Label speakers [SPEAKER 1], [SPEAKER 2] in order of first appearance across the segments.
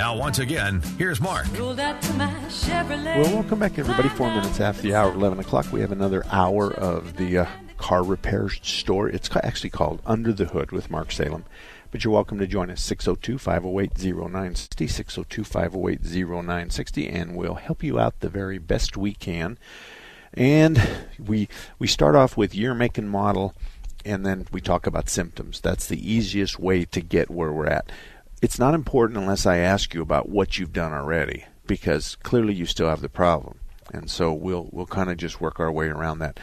[SPEAKER 1] Now, once again, here's Mark.
[SPEAKER 2] Well, welcome back, everybody. Four minutes after the hour, 11 o'clock, we have another hour of the uh, car repair store. It's actually called Under the Hood with Mark Salem. But you're welcome to join us, 602 508 0960, 602 508 0960, and we'll help you out the very best we can. And we, we start off with year, make, and model, and then we talk about symptoms. That's the easiest way to get where we're at it's not important unless I ask you about what you've done already, because clearly you still have the problem, and so we'll we'll kind of just work our way around that.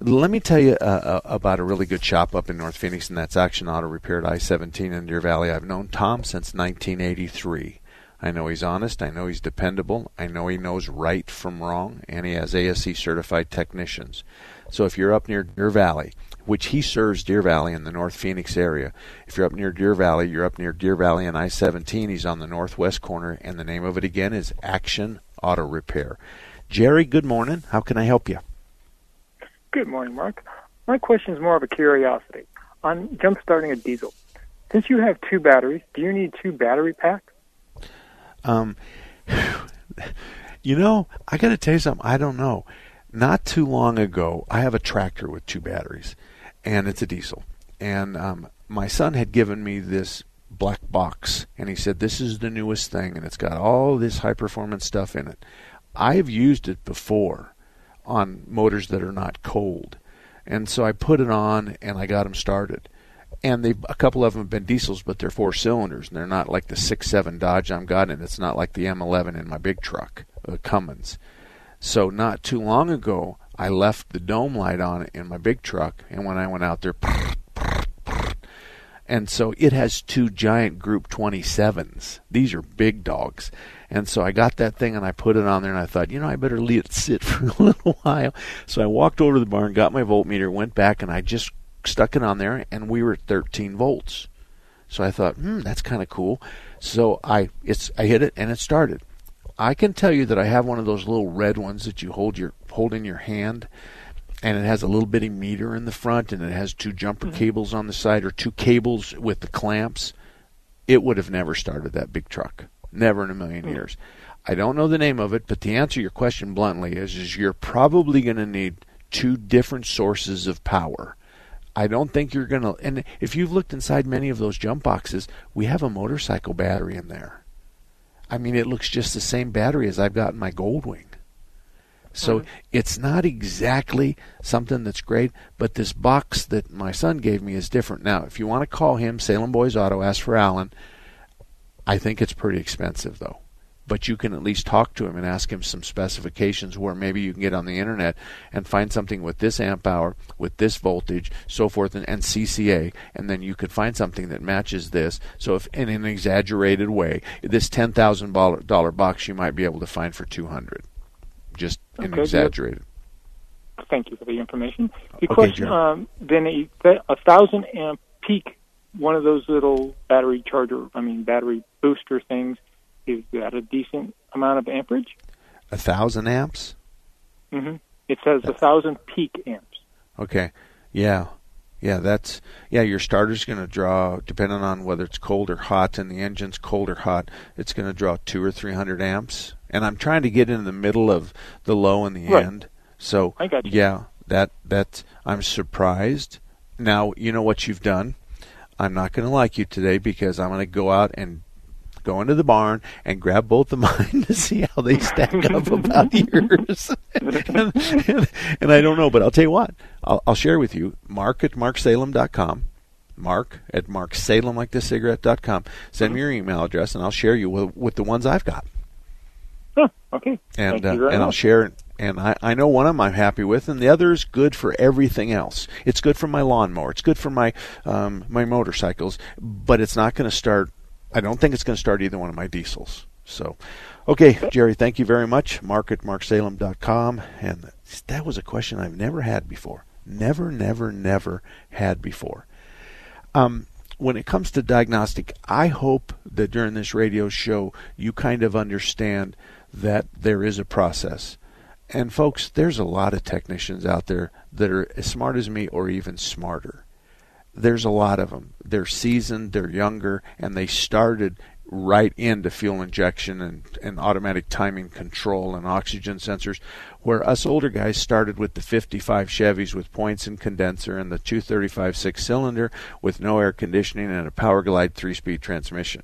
[SPEAKER 2] Let me tell you uh, uh, about a really good shop up in North Phoenix, and that's Action Auto Repair at I-17 in Deer Valley. I've known Tom since 1983. I know he's honest. I know he's dependable. I know he knows right from wrong, and he has ASE certified technicians. So if you're up near Deer Valley, which he serves Deer Valley in the North Phoenix area. If you're up near Deer Valley, you're up near Deer Valley and I 17. He's on the northwest corner, and the name of it again is Action Auto Repair. Jerry, good morning. How can I help you?
[SPEAKER 3] Good morning, Mark. My question is more of a curiosity. On jump starting a diesel, since you have two batteries, do you need two battery packs?
[SPEAKER 2] Um, you know, I got to tell you something. I don't know. Not too long ago, I have a tractor with two batteries and it's a diesel. And um, my son had given me this black box, and he said, This is the newest thing, and it's got all this high performance stuff in it. I've used it before on motors that are not cold. And so I put it on and I got them started. And they a couple of them have been diesels, but they're four cylinders, and they're not like the six seven Dodge I'm got, and it's not like the M11 in my big truck, the Cummins. So not too long ago, I left the dome light on in my big truck, and when I went out there, and so it has two giant Group 27s. These are big dogs. And so I got that thing and I put it on there and I thought, you know, I better let it sit for a little while. So I walked over to the barn, got my voltmeter, went back, and I just stuck it on there, and we were at 13 volts. So I thought, hmm, that's kind of cool. So I it's I hit it and it started. I can tell you that I have one of those little red ones that you hold your hold in your hand and it has a little bitty meter in the front and it has two jumper mm-hmm. cables on the side or two cables with the clamps. It would have never started that big truck. Never in a 1000000 mm-hmm. years. I don't know the name of it but to answer your question bluntly is, is you're probably going to need two different sources of power. I don't think you're going to and if you've looked inside many of those jump boxes we have a motorcycle battery in there i mean it looks just the same battery as i've got in my goldwing so mm-hmm. it's not exactly something that's great, but this box that my son gave me is different. Now, if you want to call him Salem Boys Auto, ask for Alan. I think it's pretty expensive though. But you can at least talk to him and ask him some specifications where maybe you can get on the internet and find something with this amp hour, with this voltage, so forth, and, and CCA, and then you could find something that matches this. So, if in an exaggerated way, this ten thousand dollar box you might be able to find for two hundred just okay, exaggerated.
[SPEAKER 3] Good. Thank you for the information. The okay, um, then a, a thousand amp peak, one of those little battery charger, I mean battery booster things, is that a decent amount of amperage?
[SPEAKER 2] A thousand amps.
[SPEAKER 3] Mm-hmm. It says a thousand peak amps.
[SPEAKER 2] Okay. Yeah. Yeah, that's yeah. Your starter's going to draw, depending on whether it's cold or hot, and the engine's cold or hot. It's going to draw two or three hundred amps and I'm trying to get in the middle of the low and the right. end. So I got you. yeah, that that I'm surprised. Now you know what you've done. I'm not going to like you today because I'm going to go out and go into the barn and grab both of mine to see how they stack up about yours. and, and, and, I don't know, but I'll tell you what. I'll, I'll share with you. Mark at marksalem.com. Mark at marksalem like the cigarette.com. Send me your email address and I'll share you with, with the ones I've got.
[SPEAKER 3] Okay.
[SPEAKER 2] And uh, and much. I'll share And I, I know one of them I'm happy with, and the other is good for everything else. It's good for my lawnmower. It's good for my um, my motorcycles, but it's not going to start. I don't think it's going to start either one of my diesels. So, okay, Jerry, thank you very much. Mark at marksalem.com. And that was a question I've never had before. Never, never, never had before. Um, when it comes to diagnostic, I hope that during this radio show you kind of understand that there is a process. And folks, there's a lot of technicians out there that are as smart as me or even smarter. There's a lot of them. They're seasoned, they're younger, and they started right into fuel injection and, and automatic timing control and oxygen sensors, where us older guys started with the 55 Chevys with points and condenser and the 235 six cylinder with no air conditioning and a Power Glide three speed transmission.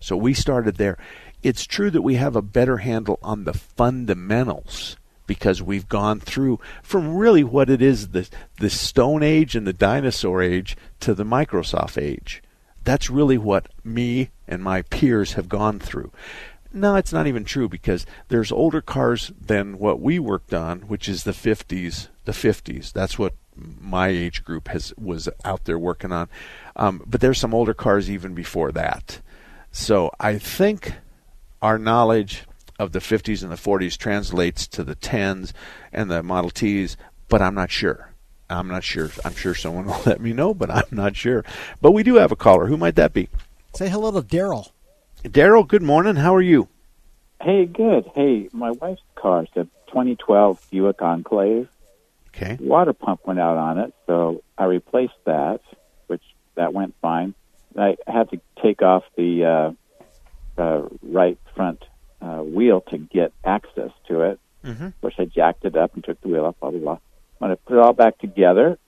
[SPEAKER 2] So we started there. It's true that we have a better handle on the fundamentals because we've gone through from really what it is the the Stone Age and the Dinosaur Age to the Microsoft Age. That's really what me and my peers have gone through. No, it's not even true because there's older cars than what we worked on, which is the 50s. The 50s. That's what my age group has was out there working on. Um, but there's some older cars even before that. So I think our knowledge of the 50s and the 40s translates to the 10s and the Model Ts, but I'm not sure. I'm not sure. I'm sure someone will let me know, but I'm not sure. But we do have a caller. Who might that be?
[SPEAKER 4] Say hello to Daryl.
[SPEAKER 2] Daryl, good morning. How are you?
[SPEAKER 5] Hey, good. Hey, my wife's car is a 2012 Buick Enclave.
[SPEAKER 2] Okay.
[SPEAKER 5] Water pump went out on it, so I replaced that, which that went fine. I had to take off the uh, uh, right front uh, wheel to get access to it.
[SPEAKER 2] Mm-hmm.
[SPEAKER 5] Which I jacked it up and took the wheel off. Blah blah blah. When I put it all back together,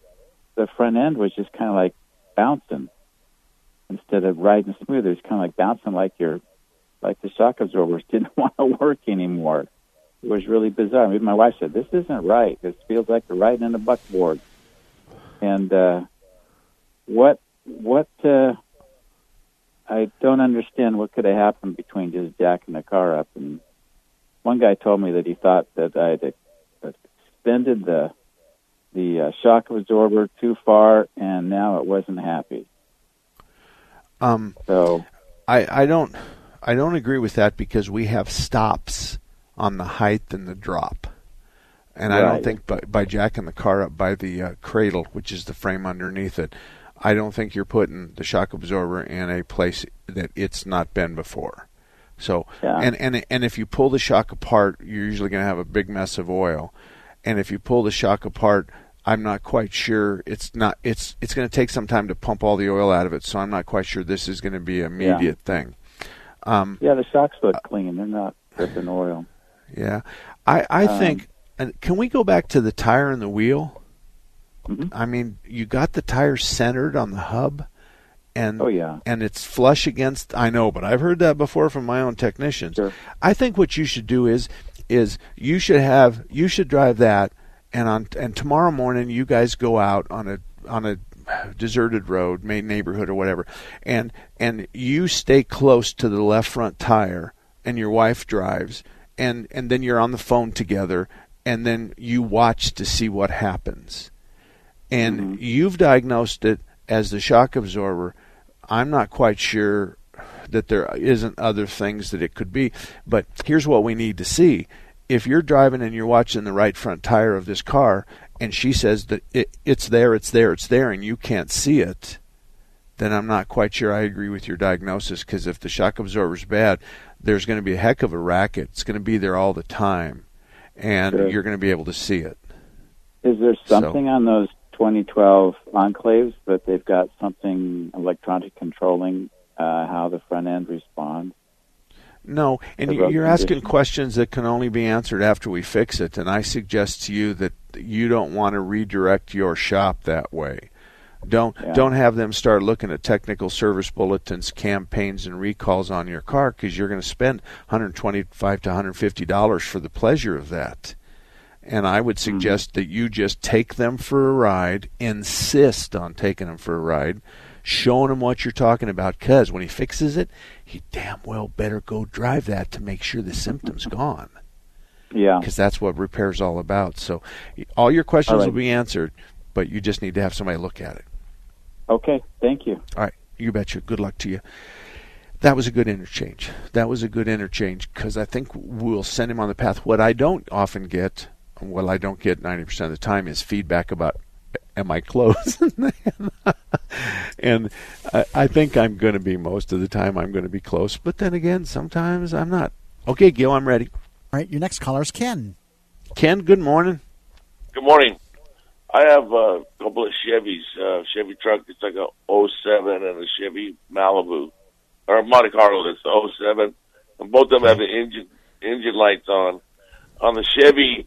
[SPEAKER 5] the front end was just kind of like bouncing instead of riding smooth. It was kind of like bouncing like your like the shock absorbers didn't want to work anymore. It was really bizarre. I mean, my wife said, "This isn't right. This feels like you're riding in a buckboard." And uh, what what uh, I don't understand what could have happened between just jacking the car up and one guy told me that he thought that I had extended the the uh, shock absorber too far and now it wasn't happy.
[SPEAKER 2] Um,
[SPEAKER 5] so
[SPEAKER 2] I I don't I don't agree with that because we have stops on the height and the drop. And right. I don't think by, by jacking the car up by the uh, cradle, which is the frame underneath it, I don't think you're putting the shock absorber in a place that it's not been before. So
[SPEAKER 5] yeah.
[SPEAKER 2] and and and if you pull the shock apart, you're usually going to have a big mess of oil. And if you pull the shock apart, I'm not quite sure. It's not. It's it's going to take some time to pump all the oil out of it. So I'm not quite sure this is going to be an immediate
[SPEAKER 5] yeah.
[SPEAKER 2] thing. Um,
[SPEAKER 5] yeah, the shocks look clean. They're not dripping oil.
[SPEAKER 2] Yeah, I I
[SPEAKER 5] Um,
[SPEAKER 2] think. And can we go back to the tire and the wheel?
[SPEAKER 5] Mhm.
[SPEAKER 2] I mean, you got the tire centered on the hub, and
[SPEAKER 5] Oh yeah.
[SPEAKER 2] and it's flush against. I know, but I've heard that before from my own technicians.
[SPEAKER 5] Sure.
[SPEAKER 2] I think what you should do is is you should have you should drive that, and on and tomorrow morning you guys go out on a on a deserted road, main neighborhood or whatever, and and you stay close to the left front tire, and your wife drives, and and then you're on the phone together, and then you watch to see what happens and
[SPEAKER 5] Mhm.
[SPEAKER 2] you've diagnosed it as the shock absorber. I'm not quite sure that there isn't other things that it could be, but here's what we need to see. If you're driving and you're watching the right front tire of this car and she says that it, it's there, it's there, it's there, and you can't see it, then I'm not quite sure I agree with your diagnosis because if the shock absorber's bad, there's going to be a heck of a racket. It's going to be there all the time, and
[SPEAKER 5] Sure.
[SPEAKER 2] you're going to be able to see it.
[SPEAKER 5] Is there something on those 2012 enclaves but they've got something electronic controlling uh, how the front end responds?
[SPEAKER 2] No, and you're asking questions that can only be answered after we fix it, and I suggest to you that you don't want to redirect your shop that way. Don't
[SPEAKER 5] Yeah.
[SPEAKER 2] don't have them start looking at technical service bulletins, campaigns, and recalls on your car because you're going to spend 125 to 150 dollars for the pleasure of that. And I would mm-hmm. suggest that you just take them for a ride, insist on taking them for a ride, showing him what you're talking about. Because when he fixes it, he damn well better go drive that to make sure the symptom's gone.
[SPEAKER 5] Yeah.
[SPEAKER 2] Because that's what repair's all about. So all your questions
[SPEAKER 5] All right.
[SPEAKER 2] will be answered, but you just need to have somebody look at it.
[SPEAKER 5] Okay. Thank you.
[SPEAKER 2] All right, you betcha. Good luck to you. That was a good interchange. That was a good interchange because I think we'll send him on the path. What I don't often get, well, I don't get 90% of the time, is feedback about am I close? and I, I think I'm going to be most of the time. I'm going to be close, but then again, sometimes I'm not. Okay, Gil, I'm ready.
[SPEAKER 4] All right, your next caller is Ken.
[SPEAKER 2] Ken, good morning.
[SPEAKER 6] Good morning. I have a couple of Chevys, uh, Chevy truck. It's like a 07 and a Chevy Malibu, or a Monte Carlo that's 07. And both of them have the engine engine lights on. On the Chevy,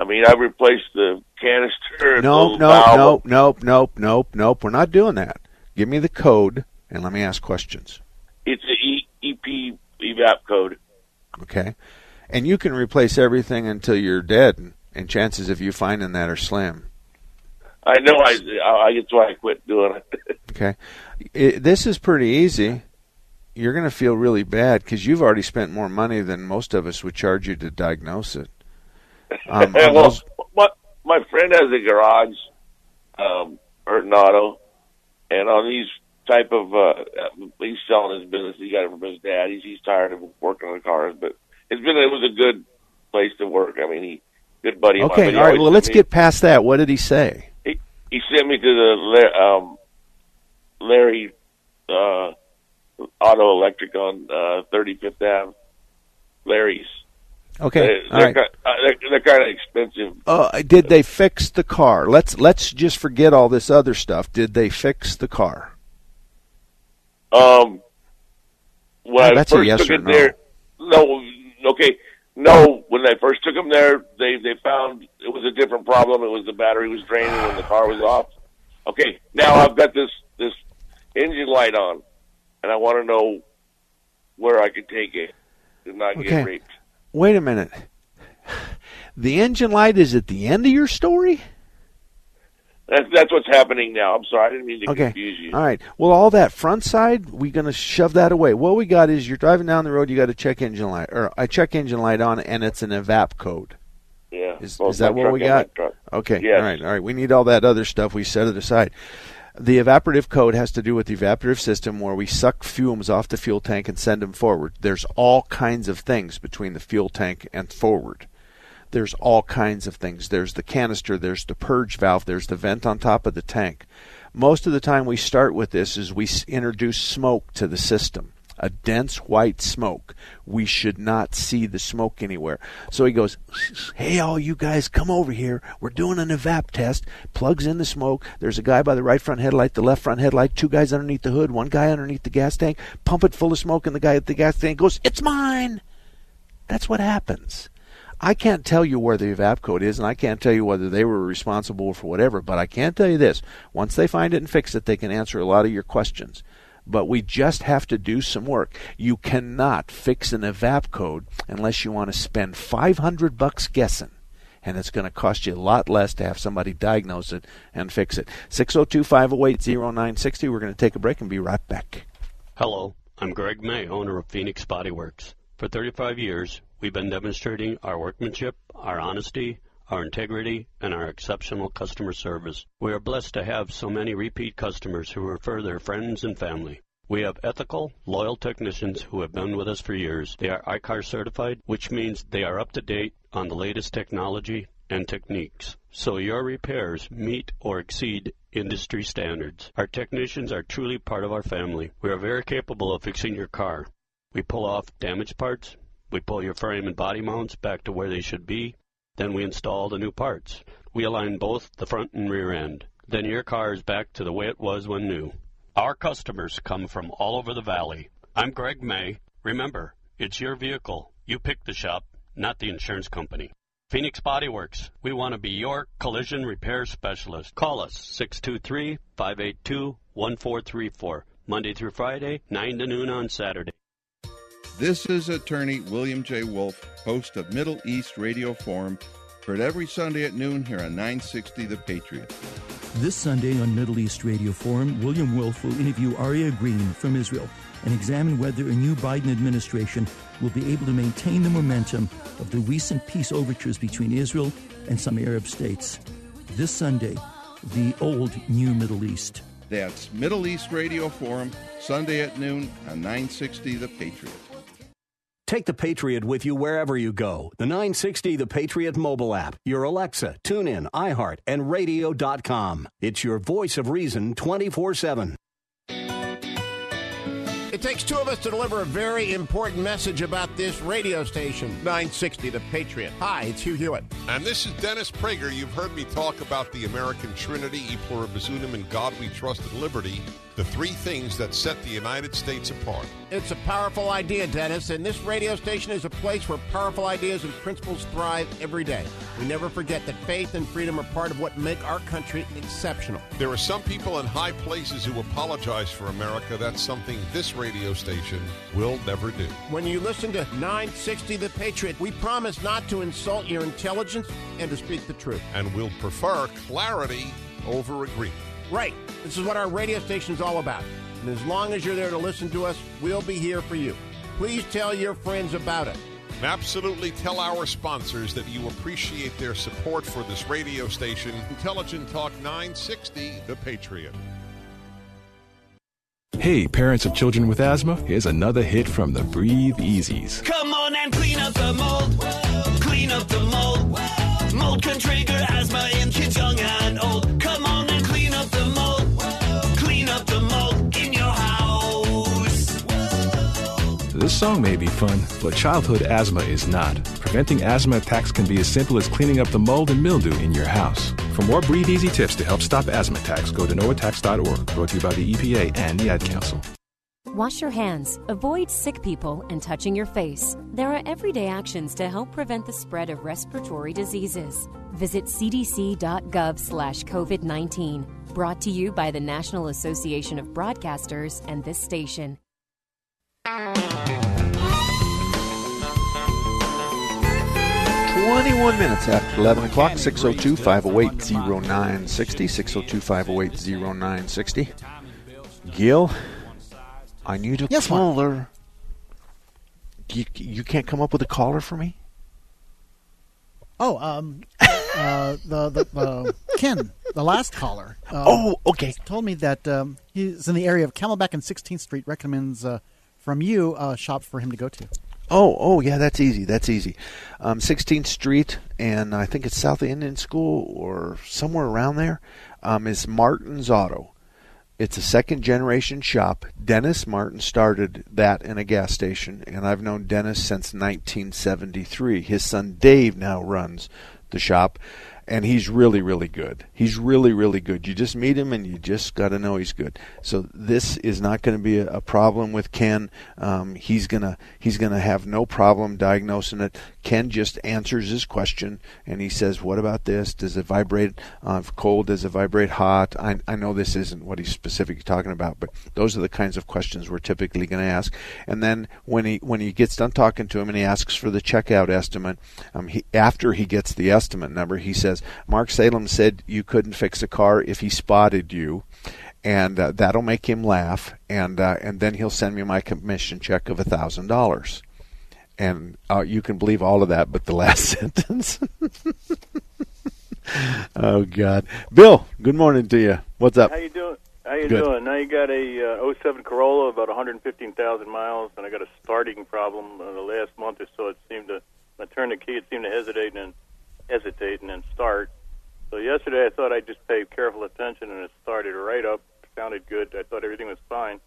[SPEAKER 6] I mean, I replaced the canister.
[SPEAKER 2] No, no, no, nope, nope, nope, nope. We're not doing that. Give me the code and let me ask questions.
[SPEAKER 6] It's the e- EP evap code.
[SPEAKER 2] Okay, and you can replace everything until you're dead, and chances of you finding that are slim.
[SPEAKER 6] I know. I, I that's why I quit doing it.
[SPEAKER 2] okay, it, this is pretty easy. You're going to feel really bad because you've already spent more money than most of us would charge you to diagnose it.
[SPEAKER 6] Um, well, those... my, my friend has a garage, um, Burton Auto, and on these type of uh, he's selling his business. He got it from his dad. He's he's tired of working on cars, but it's been it was a good place to work. I mean, he good buddy.
[SPEAKER 2] Okay, all right. Well, let's me, get past that. What did he say?
[SPEAKER 6] He he sent me to the um, Larry uh, Auto Electric on uh, 35th Ave. Larry's.
[SPEAKER 2] Okay,
[SPEAKER 6] they,
[SPEAKER 2] all right.
[SPEAKER 6] Kind, uh, they're, they're kind of expensive.
[SPEAKER 2] Uh, did they fix the car? Let's let's just forget all this other stuff. Did they fix the car?
[SPEAKER 6] Um. When
[SPEAKER 2] oh, that's
[SPEAKER 6] I first
[SPEAKER 2] a yes
[SPEAKER 6] took
[SPEAKER 2] or
[SPEAKER 6] it
[SPEAKER 2] no.
[SPEAKER 6] there, no. Okay, no. When I first took them there, they they found it was a different problem. It was the battery was draining when the car was off. Okay, now I've got this this engine light on, and I want to know where I could take it to not
[SPEAKER 2] okay.
[SPEAKER 6] get raped
[SPEAKER 2] wait a minute. The engine light is at the end of your story?
[SPEAKER 6] That's, that's what's happening now. I'm sorry, I didn't mean to
[SPEAKER 2] okay.
[SPEAKER 6] confuse you.
[SPEAKER 2] All right. Well, all that front side, we're going to shove that away. What we got is you're driving down the road, you got a check engine light, or a check engine light on, and it's an evap code.
[SPEAKER 6] Yeah.
[SPEAKER 2] Is, is that what we got? Okay.
[SPEAKER 6] Yes.
[SPEAKER 2] All right. All right. We need all that other stuff. We set it aside. The evaporative code has to do with the evaporative system where we suck fumes off the fuel tank and send them forward. There's all kinds of things between the fuel tank and forward. There's all kinds of things. There's the canister, there's the purge valve, there's the vent on top of the tank. Most of the time we start with this is we introduce smoke to the system a dense white smoke. We should not see the smoke anywhere. So he goes, Hey, all you guys, come over here. We're doing an evap test. Plugs in the smoke. There's a guy by the right front headlight, the left front headlight, two guys underneath the hood, one guy underneath the gas tank. Pump it full of smoke, and the guy at the gas tank goes, It's mine. That's what happens. I can't tell you where the evap code is, and I can't tell you whether they were responsible for whatever, but I can tell you this. Once they find it and fix it, they can answer a lot of your questions but we just have to do some work. You cannot fix an evap code unless you want to spend 500 bucks guessing. And it's going to cost you a lot less to have somebody diagnose it and fix it. 602 508 0960. We're going to take a break and be right back.
[SPEAKER 7] Hello, I'm Greg May, owner of Phoenix Body Works. For 35 years, we've been demonstrating our workmanship, our honesty, our integrity, and our exceptional customer service. We are blessed to have so many repeat customers who refer their friends and family. We have ethical, loyal technicians who have been with us for years. They are ICAR certified, which means they are up to date on the latest technology and techniques. So your repairs meet or exceed industry standards. Our technicians are truly part of our family. We are very capable of fixing your car. We pull off damaged parts. We pull your frame and body mounts back to where they should be. Then we install the new parts. We align both the front and rear end. Then your car is back to the way it was when new. Our customers come from all over the valley. I'm Greg May. Remember, it's your vehicle. You pick the shop, not the insurance company. Phoenix Body Works. We want to be your collision repair specialist. Call us 623 582 1434. Monday through Friday, 9 to noon on Saturday.
[SPEAKER 8] This is attorney William J. Wolf, host of Middle East Radio Forum, heard every Sunday at noon here on 960 The Patriot.
[SPEAKER 9] This Sunday on Middle East Radio Forum, William Wolf will interview Aria Green from Israel and examine whether a new Biden administration will be able to maintain the momentum of the recent peace overtures between Israel and some Arab states. This Sunday, the old new Middle East.
[SPEAKER 8] That's Middle East Radio Forum, Sunday at noon on 960 The Patriot.
[SPEAKER 10] Take the Patriot with you wherever you go. The 960 The Patriot mobile app, your Alexa, TuneIn, iHeart, and radio.com. It's your voice of reason 24 7.
[SPEAKER 11] It takes two of us to deliver a very important message about this radio station, 960 The Patriot. Hi, it's Hugh Hewitt.
[SPEAKER 12] And this is Dennis Prager. You've heard me talk about the American Trinity, E pluribus unum, and God we trust and liberty, the three things that set the United States apart.
[SPEAKER 11] It's a powerful idea, Dennis, and this radio station is a place where powerful ideas and principles thrive every day. We never forget that faith and freedom are part of what make our country exceptional.
[SPEAKER 12] There are some people in high places who apologize for America. That's something this radio station will never do.
[SPEAKER 11] When you listen to 960 The Patriot, we promise not to insult your intelligence and to speak the truth.
[SPEAKER 12] And we'll prefer clarity over agreement.
[SPEAKER 11] Right. This is what our radio station is all about. And as long as you're there to listen to us, we'll be here for you. Please tell your friends about it.
[SPEAKER 12] And absolutely tell our sponsors that you appreciate their support for this radio station, Intelligent Talk 960, The Patriot.
[SPEAKER 13] Hey, parents of children with asthma, here's another hit from the Breathe Easies.
[SPEAKER 14] Come on and clean up the mold. Clean up the mold. Mold can trigger
[SPEAKER 13] This song may be fun, but childhood asthma is not. Preventing asthma attacks can be as simple as cleaning up the mold and mildew in your house. For more Breathe Easy tips to help stop asthma attacks, go to noattacks.org. Brought to you by the EPA and the Ad Council.
[SPEAKER 15] Wash your hands, avoid sick people, and touching your face. There are everyday actions to help prevent the spread of respiratory diseases. Visit cdc.gov slash COVID 19. Brought to you by the National Association of Broadcasters and this station.
[SPEAKER 2] 21 minutes after 11 o'clock, 602 508 0960. 602 508 0960. Gil, I need a
[SPEAKER 4] Yes,
[SPEAKER 2] caller. You, you can't come up with a caller for me?
[SPEAKER 4] Oh, um, uh, the, the uh, Ken, the last caller. Uh,
[SPEAKER 2] Oh, okay.
[SPEAKER 4] Told me that um, he's in the area of Camelback and 16th Street. Recommends uh, from you a shop for him to go to.
[SPEAKER 2] Oh, oh, yeah, that's easy. That's easy. Um, 16th Street, and I think it's South Indian School or somewhere around there, um, is Martin's Auto. It's a second generation shop. Dennis Martin started that in a gas station, and I've known Dennis since 1973. His son Dave now runs the shop, and he's really, really good. He's really, really good. You just meet him, and you just got to know he's good. So this is not going to be a, a problem with Ken. Um, he's gonna he's gonna have no problem diagnosing it. Ken just answers his question, and he says, "What about this? Does it vibrate uh, cold? Does it vibrate hot?" I, I know this isn't what he's specifically talking about, but those are the kinds of questions we're typically going to ask. And then when he when he gets done talking to him, and he asks for the checkout estimate, um, he, after he gets the estimate number, he says, "Mark Salem said you couldn't fix a car if he spotted you." And uh, that'll make him laugh, and uh, and then he'll send me my commission check of a thousand dollars and uh, you can believe all of that but the last sentence oh god bill good morning to you what's up
[SPEAKER 16] How you doing? How you
[SPEAKER 2] Good.
[SPEAKER 16] doing? Now you got a uh, 07 Corolla, about 115,000 miles, and I got a starting problem. Uh, the last month or so, it seemed to, when I turned the key, it seemed to hesitate and hesitate and then start. So yesterday, I thought I'd just pay careful attention, and it started right up. Sounded good. I thought everything was fine.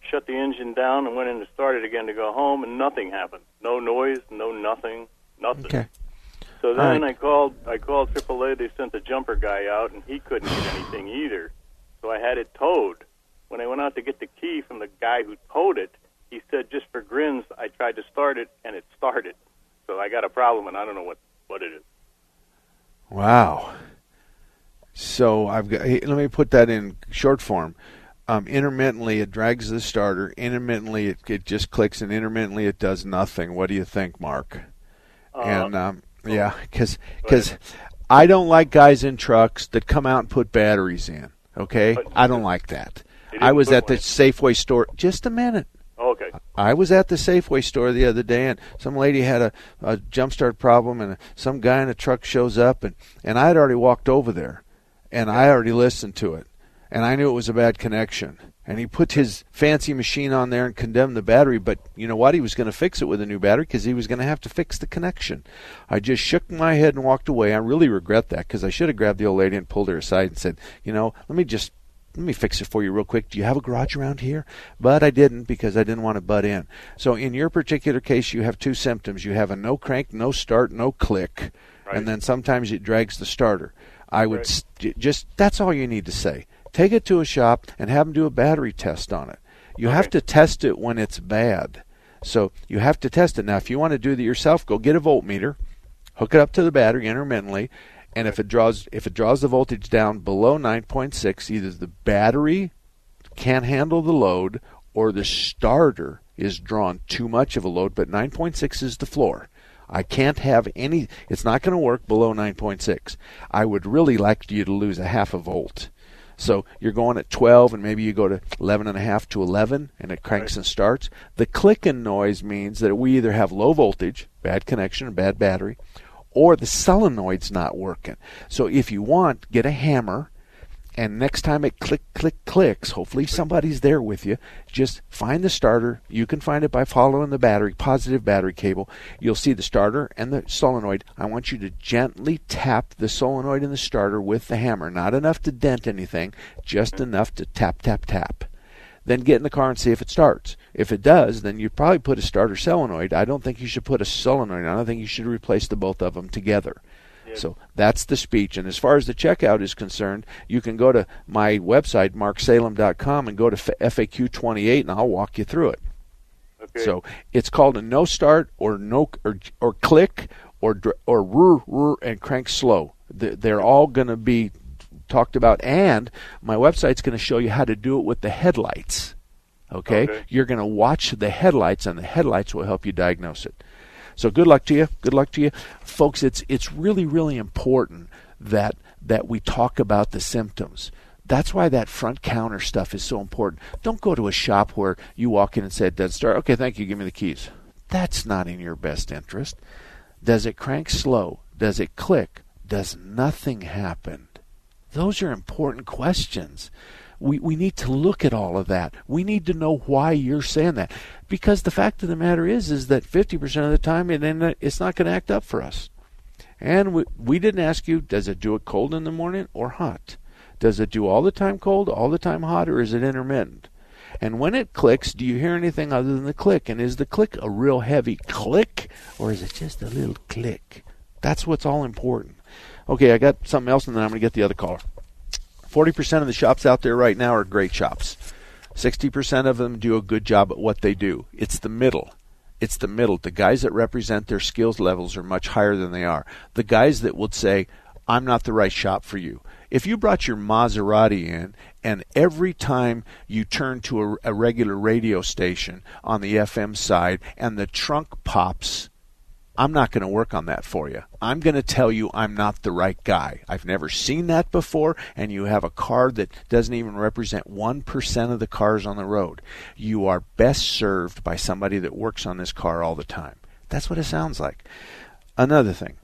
[SPEAKER 16] Shut the engine down and went in to start it again to go home, and nothing happened. No noise, no nothing, nothing.
[SPEAKER 2] okay
[SPEAKER 16] So then
[SPEAKER 2] right.
[SPEAKER 16] I called I called AAA. They sent the jumper guy out, and he couldn't get anything either. So I had it towed. When I went out to get the key from the guy who towed it, he said, just for grins, I tried to start it, and it started. So I got a problem, and I don't know what what it is.
[SPEAKER 2] wow. So i've got hey, let me put that in short form. Um, intermittently it drags the starter. Intermittently it, it just clicks and intermittently it does nothing. What do you think mark?
[SPEAKER 16] Uh,
[SPEAKER 2] and um, yeah because because i don't like guys in trucks that come out and put batteries in okay? I don't like that. I was at the safeway store just a minute
[SPEAKER 16] Okay.
[SPEAKER 2] I was at the Safeway store the other day, and some lady had a, a jump start problem, and some guy in a truck shows up, and, and I had already walked over there, and I already listened to it, and I knew it was a bad connection. And he put his fancy machine on there and condemned the battery, but you know what? He was going to fix it with a new battery because he was going to have to fix the connection. I just shook my head and walked away. I really regret that because I should have grabbed the old lady and pulled her aside and said, you know, let me just let me fix it for you real quick. Do you have a garage around here? But I didn't because I didn't want to butt in. So in your particular case, you have two symptoms. You have a no crank, no start, no click,
[SPEAKER 16] Right.
[SPEAKER 2] and then sometimes it drags the starter. I would
[SPEAKER 16] Right.
[SPEAKER 2] st- just that's all you need to say. Take it to a shop and have them do a battery test on it. You have to test it when it's bad. So you have to test it. Now, if you want to do that yourself, go get a voltmeter, hook it up to the battery intermittently, and if it draws if it draws the voltage down below 9.6, either the battery can't handle the load or the starter is drawn too much of a load, but 9.6 is the floor. I can't have any it's not going to work below 9.6. I would really like you to lose a half a volt. So you're going at 12 and maybe you go to 11 and a half to 11 and it cranks and starts. The clicking noise means that we either have low voltage, bad connection or bad battery, or the solenoid's not working. So if you want, get a hammer and next time it click click clicks hopefully somebody's there with you just find the starter. You can find it by following the battery positive battery cable. You'll see the starter and the solenoid. I want you to gently tap the solenoid and the starter with the hammer. Not enough to dent anything just enough to tap tap tap. Then get in the car and see if it starts. If it does, then you probably put a starter solenoid. I don't think you should put a solenoid. I don't think you should replace the both of them together. So that's the speech. And as far as the checkout is concerned, you can go to my website, marksalem.com, and go to FAQ 28, and I'll walk you through it.
[SPEAKER 16] Okay.
[SPEAKER 2] So it's called a no start or no or or click or or rrr, and crank slow. They're, they're all going to be talked about, and my website's going to show you how to do it with the headlights. Okay,
[SPEAKER 16] Okay.
[SPEAKER 2] you're going to watch the headlights, and the headlights will help you diagnose it. So good luck to you. Good luck to you, folks. It's it's really really important that that we talk about the symptoms. That's why that front counter stuff is so important. Don't go to a shop where you walk in and say, "Dead start." Okay, thank you. Give me the keys. That's not in your best interest. Does it crank slow? Does it click? Does nothing happen? Those are important questions. We, we need to look at all of that. We need to know why you're saying that. Because the fact of the matter is, is that 50% of the time it, it's not going to act up for us. And we, we didn't ask you, does it do it cold in the morning or hot? Does it do all the time cold, all the time hot, or is it intermittent? And when it clicks, do you hear anything other than the click? And is the click a real heavy click, or is it just a little click? That's what's all important. Okay, I got something else, and then I'm going to get the other caller. 40% of the shops out there right now are great shops. 60% of them do a good job at what they do. It's the middle. It's the middle. The guys that represent their skills levels are much higher than they are. The guys that would say, I'm not the right shop for you. If you brought your Maserati in and every time you turn to a, a regular radio station on the FM side and the trunk pops, I'm not going to work on that for you. I'm going to tell you I'm not the right guy. I've never seen that before, and you have a car that doesn't even represent 1% of the cars on the road. You are best served by somebody that works on this car all the time. That's what it sounds like. Another thing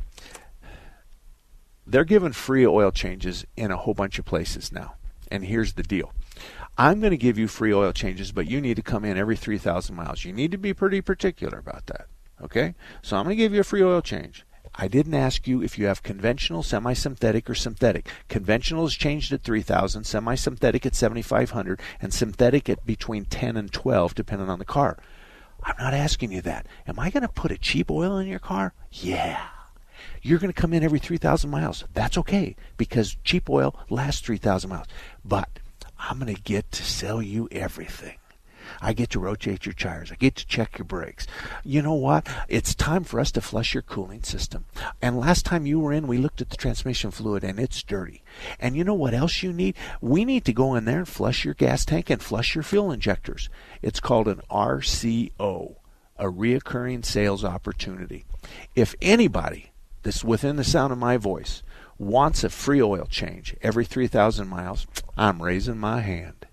[SPEAKER 2] they're giving free oil changes in a whole bunch of places now. And here's the deal. I'm going to give you free oil changes, but you need to come in every 3,000 miles. You need to be pretty particular about that. Okay? So I'm going to give you a free oil change. I didn't ask you if you have conventional, semi synthetic, or synthetic. Conventional is changed at 3,000, semi synthetic at 7,500, and synthetic at between 10 and 12, depending on the car. I'm not asking you that. Am I going to put a cheap oil in your car? Yeah. You're going to come in every 3,000 miles. That's okay because cheap oil lasts 3,000 miles. But I'm going to get to sell you everything. I get to rotate your tires. I get to check your brakes. You know what? It's time for us to flush your cooling system. And last time you were in, we looked at the transmission fluid and it's dirty. And you know what else you need? We need to go in there and flush your gas tank and flush your fuel injectors. It's called an RCO, a reoccurring sales opportunity. If anybody that's within the sound of my voice wants a free oil change every 3,000 miles, I'm raising my hand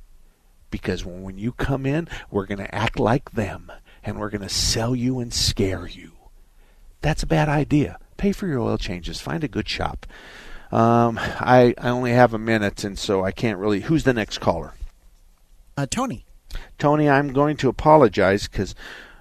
[SPEAKER 2] because when you come in, we're going to act like them and we're going to sell you and scare you. That's a bad idea. Pay for your oil changes. Find a good shop. Um, I I only have a minute, and so I can't really. Who's the next caller?
[SPEAKER 4] Uh, Tony.
[SPEAKER 2] Tony, I'm going to apologize because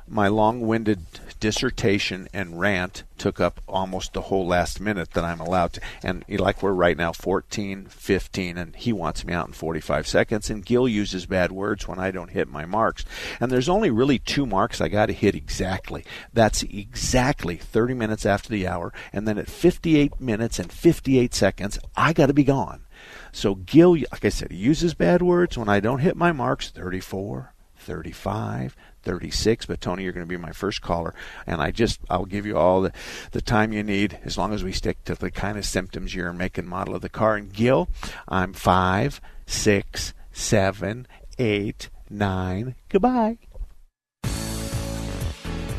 [SPEAKER 2] my long-winded dissertation and rant took up almost the whole last minute that I'm allowed to. And like we're right now, 14, 15, and he wants me out in 45 seconds. And Gil uses bad words when I don't hit my marks. And there's only really two marks I got to hit exactly. That's exactly 30 minutes after the hour. And then at 58 minutes and 58 seconds, I got to be gone. So Gil, like I said, he uses bad words when I don't hit my marks 34, 35, 36 but tony you're going to be my first caller and i just i'll give you all the, the time you need as long as we stick to the kind of symptoms you're making model of the car. And gil i'm five six seven eight nine. Goodbye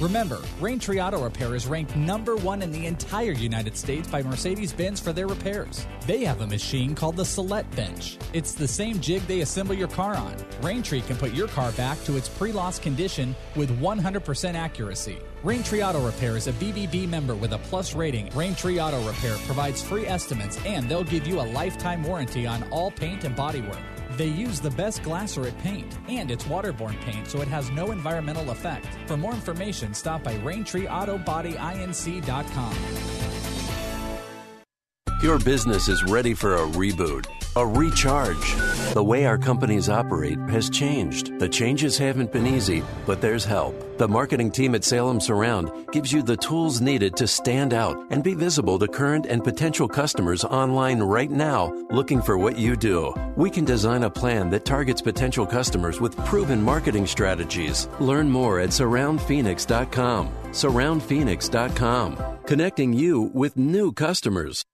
[SPEAKER 17] Remember, Raintree Auto Repair is ranked number one in the entire United States by Mercedes Benz for their repairs. They have a machine called the Select Bench. It's the same jig they assemble your car on. Raintree can put your car back to its pre loss condition with 100% accuracy. Raintree Auto Repair is a BBB member with a plus rating. Raintree Auto Repair provides free estimates and they'll give you a lifetime warranty on all paint and bodywork. They use the best Glasurit paint, and it's waterborne paint, so it has no environmental effect. For more information, stop by RaintreeAutoBodyInc.com.
[SPEAKER 18] Your business is ready for a reboot, a recharge. The way our companies operate has changed. The changes haven't been easy, but there's help. The marketing team at Salem Surround gives you the tools needed to stand out and be visible to current and potential customers online right now looking for what you do. We can design a plan that targets potential customers with proven marketing strategies. Learn more at surroundphoenix.com. Surroundphoenix.com, connecting you with new customers.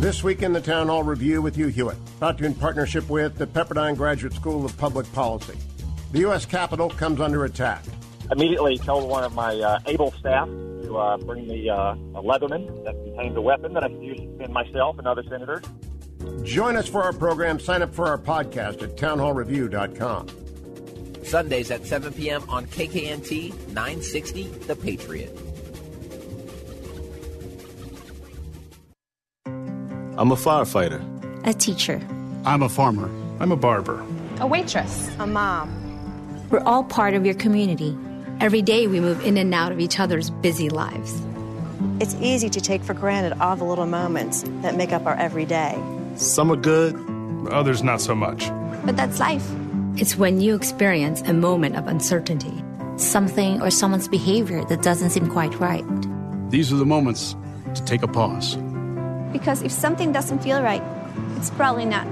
[SPEAKER 11] This week in the Town Hall Review with Hugh Hewitt, brought to you in partnership with the Pepperdine Graduate School of Public Policy. The U.S. Capitol comes under attack.
[SPEAKER 19] Immediately told one of my uh, able staff to uh, bring me uh, a Leatherman that contained a weapon that I could use to defend myself and other senators.
[SPEAKER 11] Join us for our program. Sign up for our podcast at townhallreview.com.
[SPEAKER 20] Sundays at 7 p.m. on KKNT 960 The Patriot.
[SPEAKER 21] I'm a firefighter.
[SPEAKER 22] A teacher.
[SPEAKER 23] I'm a farmer. I'm a barber.
[SPEAKER 24] A waitress.
[SPEAKER 25] A mom.
[SPEAKER 22] We're all part of your community. Every day we move in and out of each other's busy lives.
[SPEAKER 25] It's easy to take for granted all the little moments that make up our everyday.
[SPEAKER 21] Some are good,
[SPEAKER 23] others not so much.
[SPEAKER 22] But that's life. It's when you experience a moment of uncertainty, something or someone's behavior that doesn't seem quite right.
[SPEAKER 23] These are the moments to take a pause.
[SPEAKER 25] Because if something doesn't feel right, it's probably not.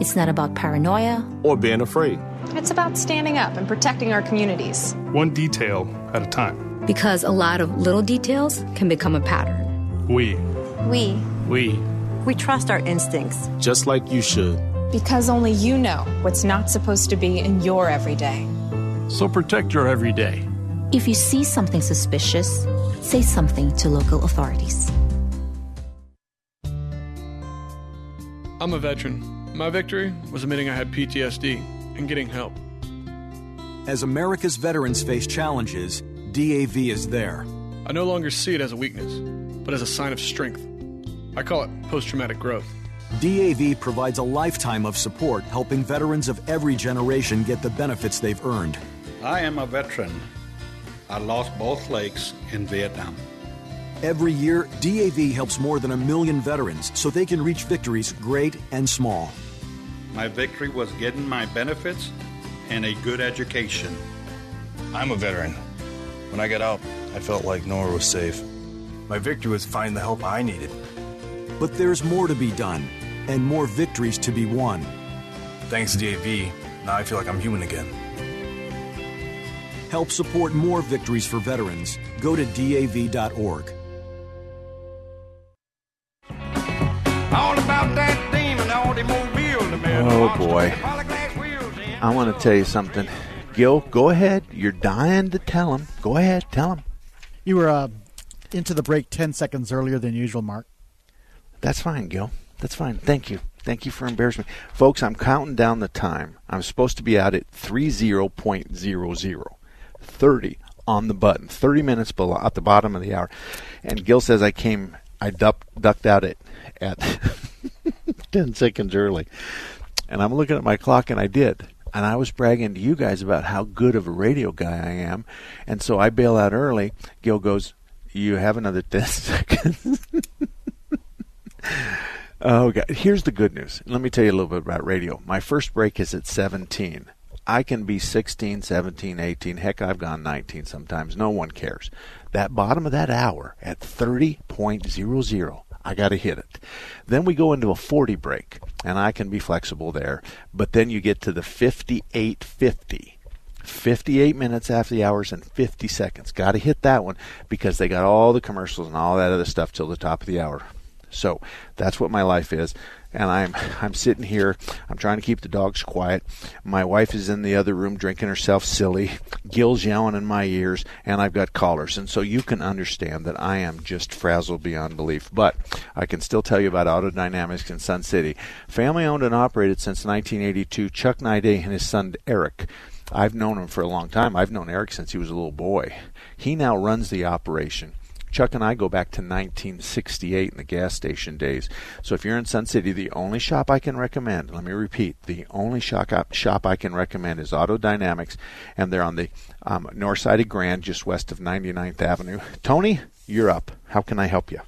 [SPEAKER 22] It's not about paranoia
[SPEAKER 21] or being afraid.
[SPEAKER 24] It's about standing up and protecting our communities.
[SPEAKER 23] One detail at a time.
[SPEAKER 22] Because a lot of little details can become a pattern.
[SPEAKER 23] We.
[SPEAKER 25] We.
[SPEAKER 23] We.
[SPEAKER 25] We trust our instincts.
[SPEAKER 21] Just like you should.
[SPEAKER 24] Because only you know what's not supposed to be in your everyday.
[SPEAKER 23] So protect your everyday.
[SPEAKER 22] If you see something suspicious, say something to local authorities.
[SPEAKER 26] I'm a veteran. My victory was admitting I had PTSD and getting help.
[SPEAKER 27] As America's veterans face challenges, DAV is there.
[SPEAKER 26] I no longer see it as a weakness, but as a sign of strength. I call it post traumatic growth.
[SPEAKER 27] DAV provides a lifetime of support helping veterans of every generation get the benefits they've earned.
[SPEAKER 28] I am a veteran. I lost both legs in Vietnam.
[SPEAKER 27] Every year, DAV helps more than a million veterans so they can reach victories great and small.
[SPEAKER 28] My victory was getting my benefits and a good education.
[SPEAKER 29] I'm a veteran. When I got out, I felt like nowhere was safe. My victory was finding the help I needed.
[SPEAKER 27] But there's more to be done and more victories to be won.
[SPEAKER 29] Thanks to DAV, now I feel like I'm human again.
[SPEAKER 27] Help support more victories for veterans. Go to DAV.org.
[SPEAKER 2] Oh boy. I want to tell you something. Gil, go ahead. You're dying to tell him. Go ahead, tell him.
[SPEAKER 4] You were uh, into the break 10 seconds earlier than usual, Mark.
[SPEAKER 2] That's fine, Gil. That's fine. Thank you. Thank you for embarrassing me. Folks, I'm counting down the time. I'm supposed to be out at 30.00. 30 on the button. 30 minutes below at the bottom of the hour. And Gil says I came I duck, ducked out at at 10 seconds early. And I'm looking at my clock and I did. And I was bragging to you guys about how good of a radio guy I am. And so I bail out early. Gil goes, "You have another 10 seconds." Oh, God. Here's the good news. Let me tell you a little bit about radio. My first break is at 17. I can be 16, 17, 18. Heck, I've gone 19 sometimes. No one cares. That bottom of that hour at 30.00, I got to hit it. Then we go into a 40 break, and I can be flexible there. But then you get to the 58.50. 58 minutes after the hours and 50 seconds. Got to hit that one because they got all the commercials and all that other stuff till the top of the hour. So that's what my life is. And I'm I'm sitting here. I'm trying to keep the dogs quiet. My wife is in the other room drinking herself silly. Gil's yelling in my ears, and I've got callers. And so you can understand that I am just frazzled beyond belief. But I can still tell you about Auto Dynamics in Sun City, family owned and operated since 1982. Chuck Nide and his son Eric. I've known him for a long time. I've known Eric since he was a little boy. He now runs the operation. Chuck and I go back to 1968 in the gas station days. So if you're in Sun City, the only shop I can recommend, let me repeat, the only shop, shop I can recommend is Auto Dynamics, and they're on the um, north side of Grand, just west of 99th Avenue. Tony, you're up. How can I help you?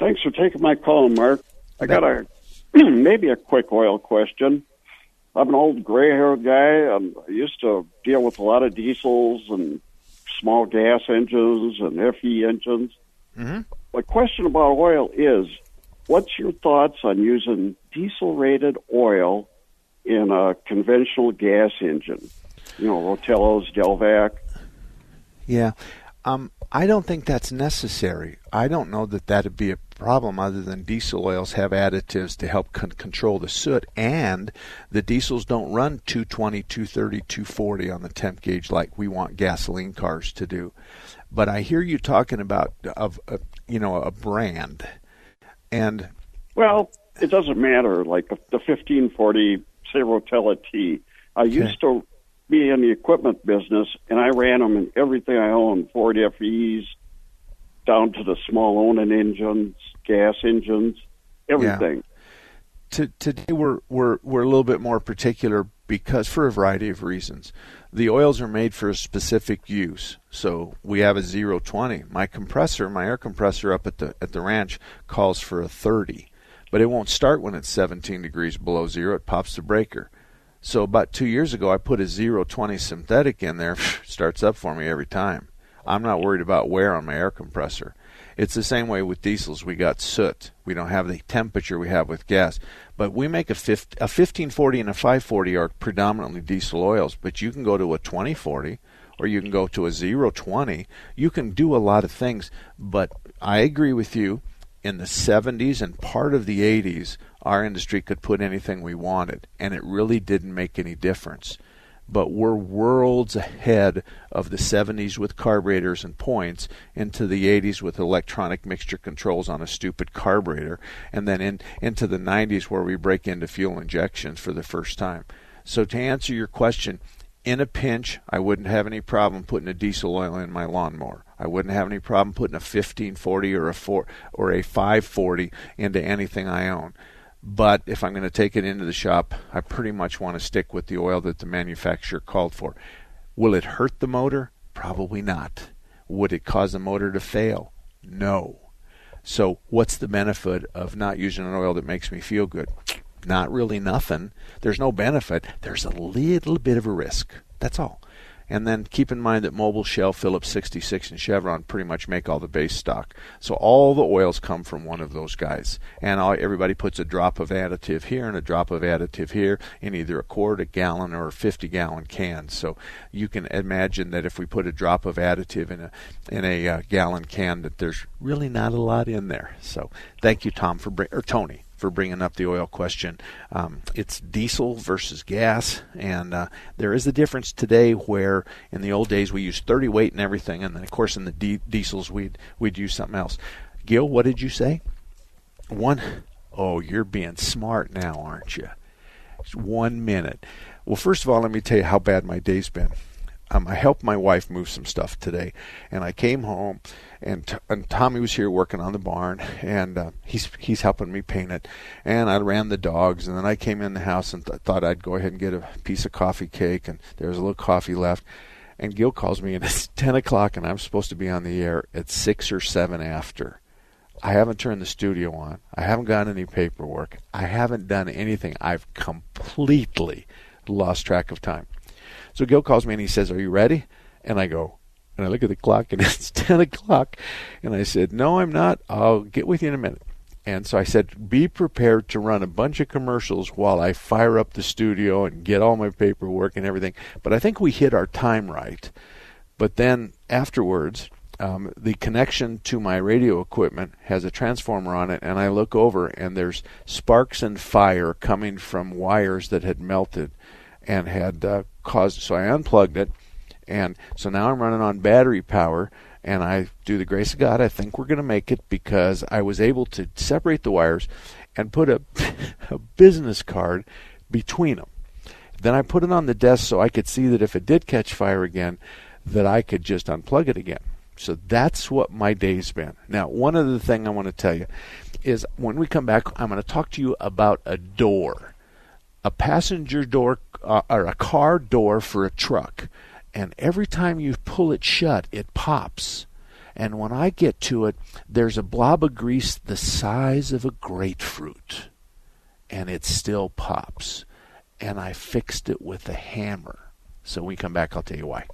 [SPEAKER 30] Thanks for taking my call, Mark. I got a maybe a quick oil question. I'm an old gray-haired guy. Um, I used to deal with a lot of diesels and small gas engines and FE engines.
[SPEAKER 2] Mm-hmm.
[SPEAKER 30] My question about oil is, what's your thoughts on using diesel-rated oil in a conventional gas engine? You know, Rotella's, Delvac.
[SPEAKER 2] Yeah. Um, I don't think that's necessary. I don't know that that'd be a problem other than diesel oils have additives to help con- control the soot and the diesels don't run 220, 230, 240 on the temp gauge like we want gasoline cars to do. But I hear you talking about of a, you know a brand and
[SPEAKER 30] Well, it doesn't matter. Like the, the 1540, say Rotella T. I used to be in the equipment business, and I ran them in everything I owned, Ford FEs, down to the small Onan engines, gas engines, everything.
[SPEAKER 2] to, today we're we're we're a little bit more particular because for a variety of reasons. The oils are made for a specific use. So we have a 020. My compressor, my air compressor up at the at the ranch calls for a 30, but it won't start when it's 17 degrees below zero. It pops the breaker. So about 2 years ago I put a 020 synthetic in there. starts up for me every time. I'm not worried about wear on my air compressor. It's the same way with diesels. We got soot. We don't have the temperature we have with gas. But we make a, 50, a 1540 and a 540 are predominantly diesel oils. But you can go to a 2040 or you can go to a 020. You can do a lot of things. But I agree with you. In the 70s and part of the 80s, our industry could put anything we wanted, and it really didn't make any difference but we're worlds ahead of the 70s with carburetors and points into the 80s with electronic mixture controls on a stupid carburetor and then in, into the 90s where we break into fuel injections for the first time so to answer your question in a pinch i wouldn't have any problem putting a diesel oil in my lawnmower I wouldn't have any problem putting a 1540 or a 4 or a 540 into anything I own. But if I'm going to take it into the shop, I pretty much want to stick with the oil that the manufacturer called for. Will it hurt the motor? Probably not. Would it cause the motor to fail? No. So, what's the benefit of not using an oil that makes me feel good? Not really nothing. There's no benefit. There's a little bit of a risk. That's all. And then keep in mind that Mobil, Shell, Phillips 66, and Chevron pretty much make all the base stock. So all the oils come from one of those guys. And all, everybody puts a drop of additive here and a drop of additive here in either a quart, a gallon, or a 50 gallon can. So you can imagine that if we put a drop of additive in a in a uh, gallon can, that there's really not a lot in there. So thank you, Tom, for or Tony. For bringing up the oil question. Um, it's diesel versus gas, and uh, there is a difference today where in the old days we used 30 weight and everything, and then of course in the di- diesels we'd we'd use something else. Gil, what did you say? One oh you're being smart now, aren't you? It's one minute. Well, first of all, let me tell you how bad my day's been. Um, I helped my wife move some stuff today, and I came home, and, t- and Tommy was here working on the barn, and uh, he's he's helping me paint it, and I ran the dogs, and then I came in the house and th- thought I'd go ahead and get a piece of coffee cake, and there was a little coffee left, and Gil calls me, and it's ten o'clock, and I'm supposed to be on the air at six or seven after. I haven't turned the studio on. I haven't gotten any paperwork. I haven't done anything. I've completely lost track of time. So Gil calls me and he says, Are you ready? And I go, and I look at the clock and it's 10 o'clock. And I said, No, I'm not. I'll get with you in a minute. And so I said, Be prepared to run a bunch of commercials while I fire up the studio and get all my paperwork and everything. But I think we hit our time right. But then afterwards, um, the connection to my radio equipment has a transformer on it, and I look over, and there's sparks and fire coming from wires that had melted and had uh, caused. So I unplugged it, and so now I'm running on battery power. And I do the grace of God. I think we're going to make it because I was able to separate the wires and put a, a business card between them. Then I put it on the desk so I could see that if it did catch fire again, that I could just unplug it again. So that's what my day's been. Now, one other thing I want to tell you is when we come back, I'm going to talk to you about a door, a passenger door uh, or a car door for a truck. And every time you pull it shut, it pops. And when I get to it, there's a blob of grease the size of a grapefruit. And it still pops. And I fixed it with a hammer. So when we come back, I'll tell you why.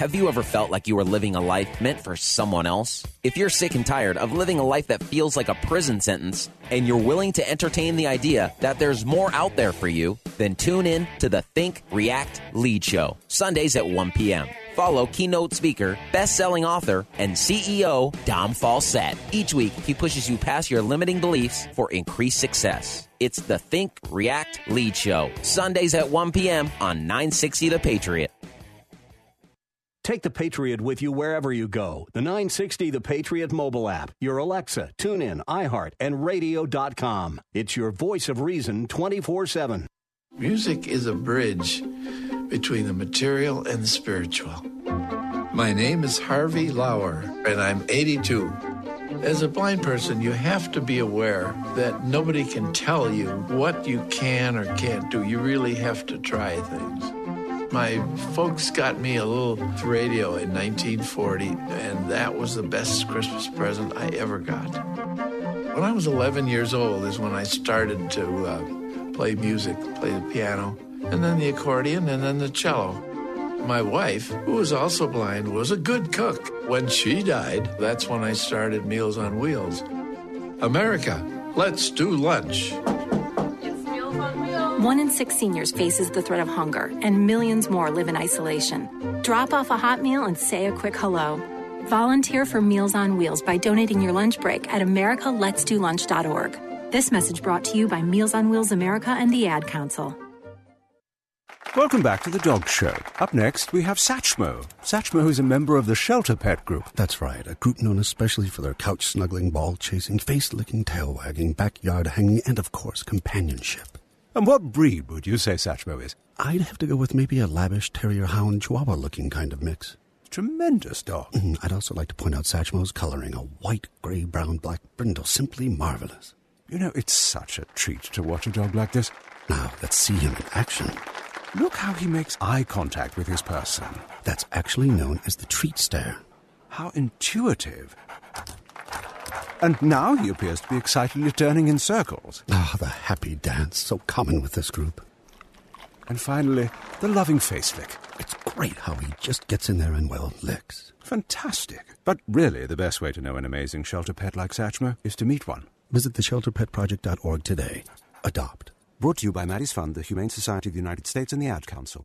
[SPEAKER 20] Have you ever felt like you were living a life meant for someone else? If you're sick and tired of living a life that feels like a prison sentence, and you're willing to entertain the idea that there's more out there for you, then tune in to the Think, React, Lead Show, Sundays at 1 p.m. Follow keynote speaker, best-selling author, and CEO Dom Falsett. Each week, he pushes you past your limiting beliefs for increased success. It's the Think, React, Lead Show, Sundays at 1 p.m. on 960 The Patriot.
[SPEAKER 31] Take the Patriot with you wherever you go. The 960 The Patriot mobile app, your Alexa, TuneIn, iHeart, and radio.com. It's your voice of reason 24 7.
[SPEAKER 32] Music is a bridge between the material and the spiritual. My name is Harvey Lauer, and I'm 82. As a blind person, you have to be aware that nobody can tell you what you can or can't do. You really have to try things. My folks got me a little radio in 1940, and that was the best Christmas present I ever got. When I was 11 years old is when I started to uh, play music, play the piano, and then the accordion, and then the cello. My wife, who was also blind, was a good cook. When she died, that's when I started Meals on Wheels. America, let's do lunch.
[SPEAKER 33] One in six seniors faces the threat of hunger, and millions more live in isolation. Drop off a hot meal and say a quick hello. Volunteer for Meals on Wheels by donating your lunch break at americaletsdolunch.org. This message brought to you by Meals on Wheels America and the Ad Council.
[SPEAKER 34] Welcome back to the Dog Show. Up next, we have Satchmo. Satchmo is a member of the Shelter Pet Group.
[SPEAKER 35] That's right, a group known especially for their couch snuggling, ball chasing, face licking, tail wagging, backyard hanging, and of course, companionship.
[SPEAKER 34] And what breed would you say Satchmo is?
[SPEAKER 35] I'd have to go with maybe a lavish terrier hound chihuahua looking kind of mix.
[SPEAKER 34] Tremendous dog.
[SPEAKER 35] Mm, I'd also like to point out Satchmo's coloring a white, gray, brown, black brindle. Simply marvelous.
[SPEAKER 34] You know, it's such a treat to watch a dog like this.
[SPEAKER 35] Now, let's see him in action.
[SPEAKER 34] Look how he makes eye contact with his person.
[SPEAKER 35] That's actually known as the treat stare.
[SPEAKER 34] How intuitive. And now he appears to be excitedly turning in circles.
[SPEAKER 35] Ah, the happy dance, so common with this group.
[SPEAKER 34] And finally, the loving face lick.
[SPEAKER 35] It's great how he just gets in there and, well, licks.
[SPEAKER 34] Fantastic. But really, the best way to know an amazing shelter pet like Satchmo is to meet one.
[SPEAKER 35] Visit theshelterpetproject.org today. Adopt.
[SPEAKER 34] Brought to you by Maddie's Fund, the Humane Society of the United States, and the Ad Council.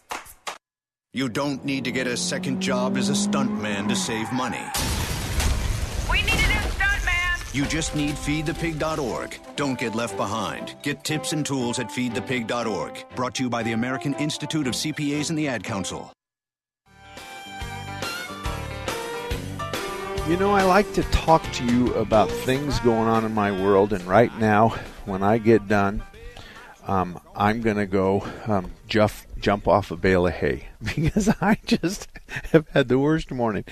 [SPEAKER 36] You don't need to get a second job as a stuntman to save money.
[SPEAKER 37] We need a new stuntman!
[SPEAKER 36] You just need feedthepig.org. Don't get left behind. Get tips and tools at feedthepig.org. Brought to you by the American Institute of CPAs and the Ad Council.
[SPEAKER 2] You know, I like to talk to you about things going on in my world, and right now, when I get done, um, I'm going to go um, juff, jump off a bale of hay because I just have had the worst morning.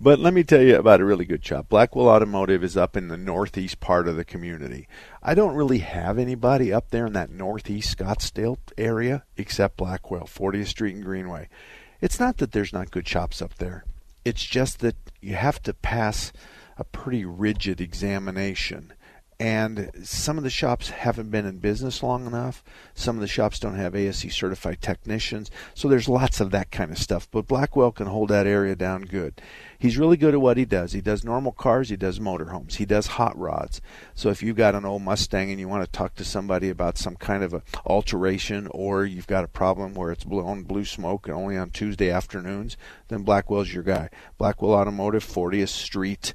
[SPEAKER 2] But let me tell you about a really good shop. Blackwell Automotive is up in the northeast part of the community. I don't really have anybody up there in that northeast Scottsdale area except Blackwell, 40th Street and Greenway. It's not that there's not good shops up there. It's just that you have to pass a pretty rigid examination. And some of the shops haven't been in business long enough. Some of the shops don't have ASE certified technicians. So there's lots of that kind of stuff. But Blackwell can hold that area down good. He's really good at what he does. He does normal cars, he does motorhomes, he does hot rods. So if you've got an old Mustang and you want to talk to somebody about some kind of a alteration or you've got a problem where it's blowing blue smoke and only on Tuesday afternoons, then Blackwell's your guy. Blackwell Automotive, 40th Street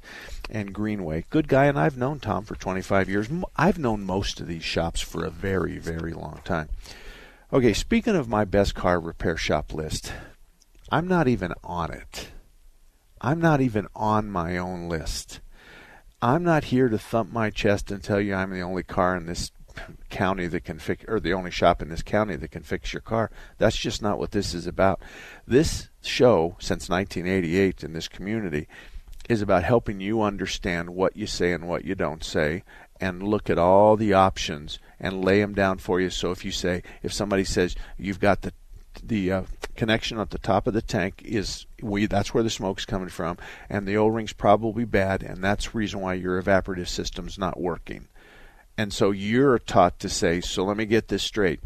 [SPEAKER 2] and Greenway. Good guy, and I've known Tom for 25 years. I've known most of these shops for a very, very long time. Okay, speaking of my best car repair shop list, I'm not even on it. I'm not even on my own list. I'm not here to thump my chest and tell you I'm the only car in this county that can fix, or the only shop in this county that can fix your car. That's just not what this is about. This show, since 1988 in this community, is about helping you understand what you say and what you don't say and look at all the options and lay them down for you. So if you say, if somebody says you've got the the uh, connection at the top of the tank is we that's where the smoke's coming from and the o-ring's probably bad and that's the reason why your evaporative system's not working. And so you're taught to say so let me get this straight.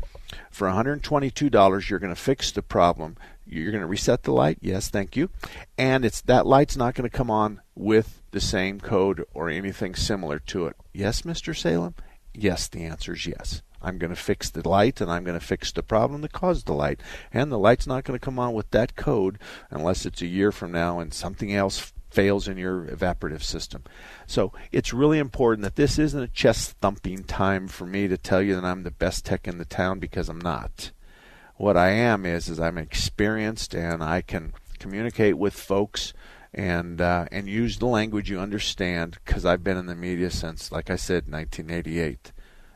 [SPEAKER 2] For $122 you're going to fix the problem you're going to reset the light yes thank you and it's that light's not going to come on with the same code or anything similar to it yes mr salem yes the answer is yes I'm going to fix the light and I'm going to fix the problem that caused the light. And the light's not going to come on with that code unless it's a year from now and something else fails in your evaporative system. So it's really important that this isn't a chest thumping time for me to tell you that I'm the best tech in the town because I'm not. What I am is is I'm experienced and I can communicate with folks and uh, and use the language you understand because I've been in the media since, like I said, 1988.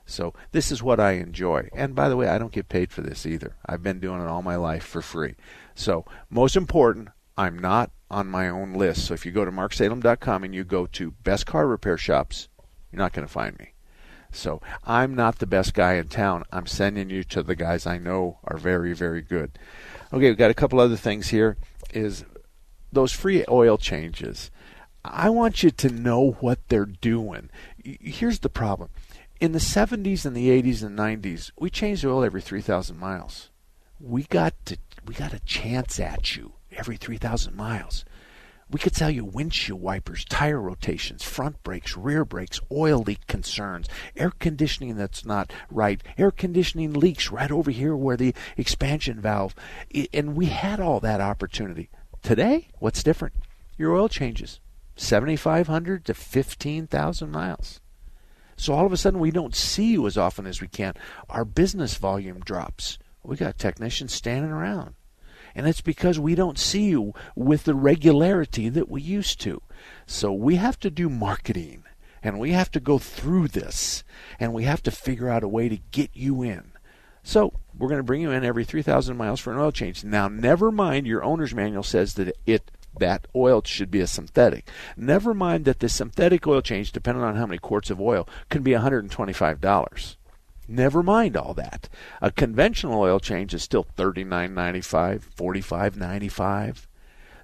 [SPEAKER 2] So this is what I enjoy. And by the way, I don't get paid for this either. I've been doing it all my life for free. So most important, I'm not on my own list. So if you go to marksalem.com and you go to best car repair shops, you're not going to find me. So I'm not the best guy in town. I'm sending you to the guys I know are very, very good. Okay, we've got a couple other things here. Is those free oil changes. I want you to know what they're doing. Here's the problem in the 70s and the 80s and 90s, we changed oil every 3,000 miles. We got to we got a chance at you every 3,000 miles. We could tell you windshield wipers, tire rotations, front brakes, rear brakes, oil leak concerns, air conditioning that's not right, air conditioning leaks right over here where the expansion valve. And we had all that opportunity. Today, what's different? Your oil changes 7,500 to 15,000 miles. So all of a sudden, we don't see you as often as we can. Our business volume drops. We got technicians standing around. And it's because we don't see you with the regularity that we used to. So we have to do marketing. And we have to go through this. And we have to figure out a way to get you in. So we're going to bring you in every 3,000 miles for an oil change. Now, never mind your owner's manual says that it that oil should be a synthetic. Never mind that the synthetic oil change, depending on how many quarts of oil, can be $125. Never mind all that. A conventional oil change is still $39.95, $45.95.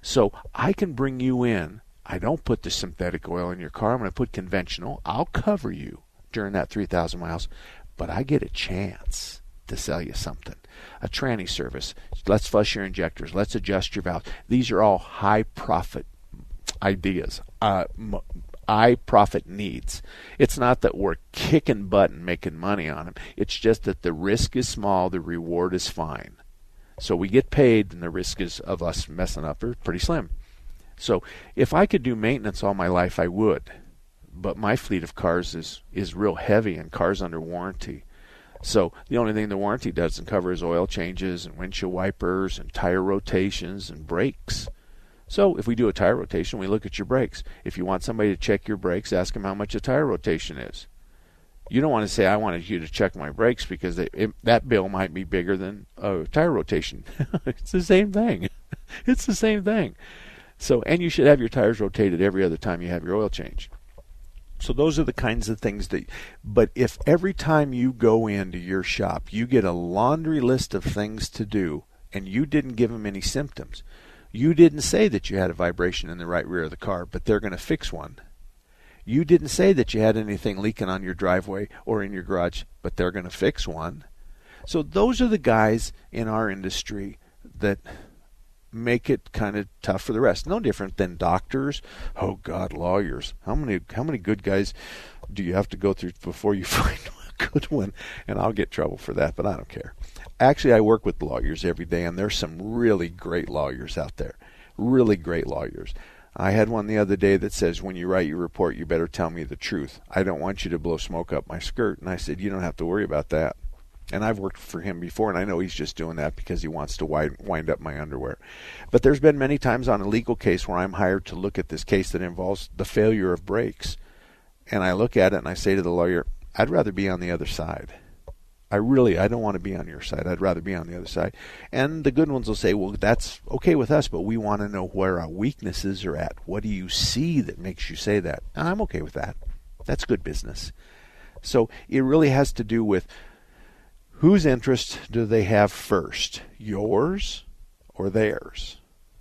[SPEAKER 2] So I can bring you in. I don't put the synthetic oil in your car. I'm going to put conventional. I'll cover you during that 3,000 miles, but I get a chance to sell you something. A tranny service. Let's flush your injectors. Let's adjust your valves. These are all high profit ideas. Uh, profit needs. It's not that we're kicking butt and making money on them. It's just that the risk is small, the reward is fine. So we get paid, and the risk is of us messing up are pretty slim. So if I could do maintenance all my life, I would. But my fleet of cars is is real heavy, and cars under warranty. So the only thing the warranty doesn't cover is oil changes and windshield wipers and tire rotations and brakes. So if we do a tire rotation, we look at your brakes. If you want somebody to check your brakes, ask them how much a tire rotation is. You don't want to say I wanted you to check my brakes because they, it, that bill might be bigger than a tire rotation. it's the same thing. it's the same thing. So and you should have your tires rotated every other time you have your oil change. So those are the kinds of things that but if every time you go into your shop you get a laundry list of things to do and you didn't give them any symptoms, you didn't say that you had a vibration in the right rear of the car, but they're going to fix one. You didn't say that you had anything leaking on your driveway or in your garage, but they're going to fix one. So those are the guys in our industry that make it kind of tough for the rest. No different than doctors. Oh God, lawyers. How many how many good guys do you have to go through before you find a good one? And I'll get trouble for that, but I don't care actually, I work with lawyers every day, and there's some really great lawyers out there. Really great lawyers. I had one the other day that says, when you write your report, you better tell me the truth. I don't want you to blow smoke up my skirt. And I said, you don't have to worry about that. And I've worked for him before, and I know he's just doing that because he wants to wind, up my underwear. But there's been many times on a legal case where I'm hired to look at this case that involves the failure of brakes. And I look at it and I say to the lawyer, I'd rather be on the other side. I really I don't want to be on your side. I'd rather be on the other side. And the good ones will say, "Well, that's okay with us, but we want to know where our weaknesses are at. What do you see that makes you say that?" I'm okay with that. That's good business. So it really has to do with whose interest do they have first, yours or theirs?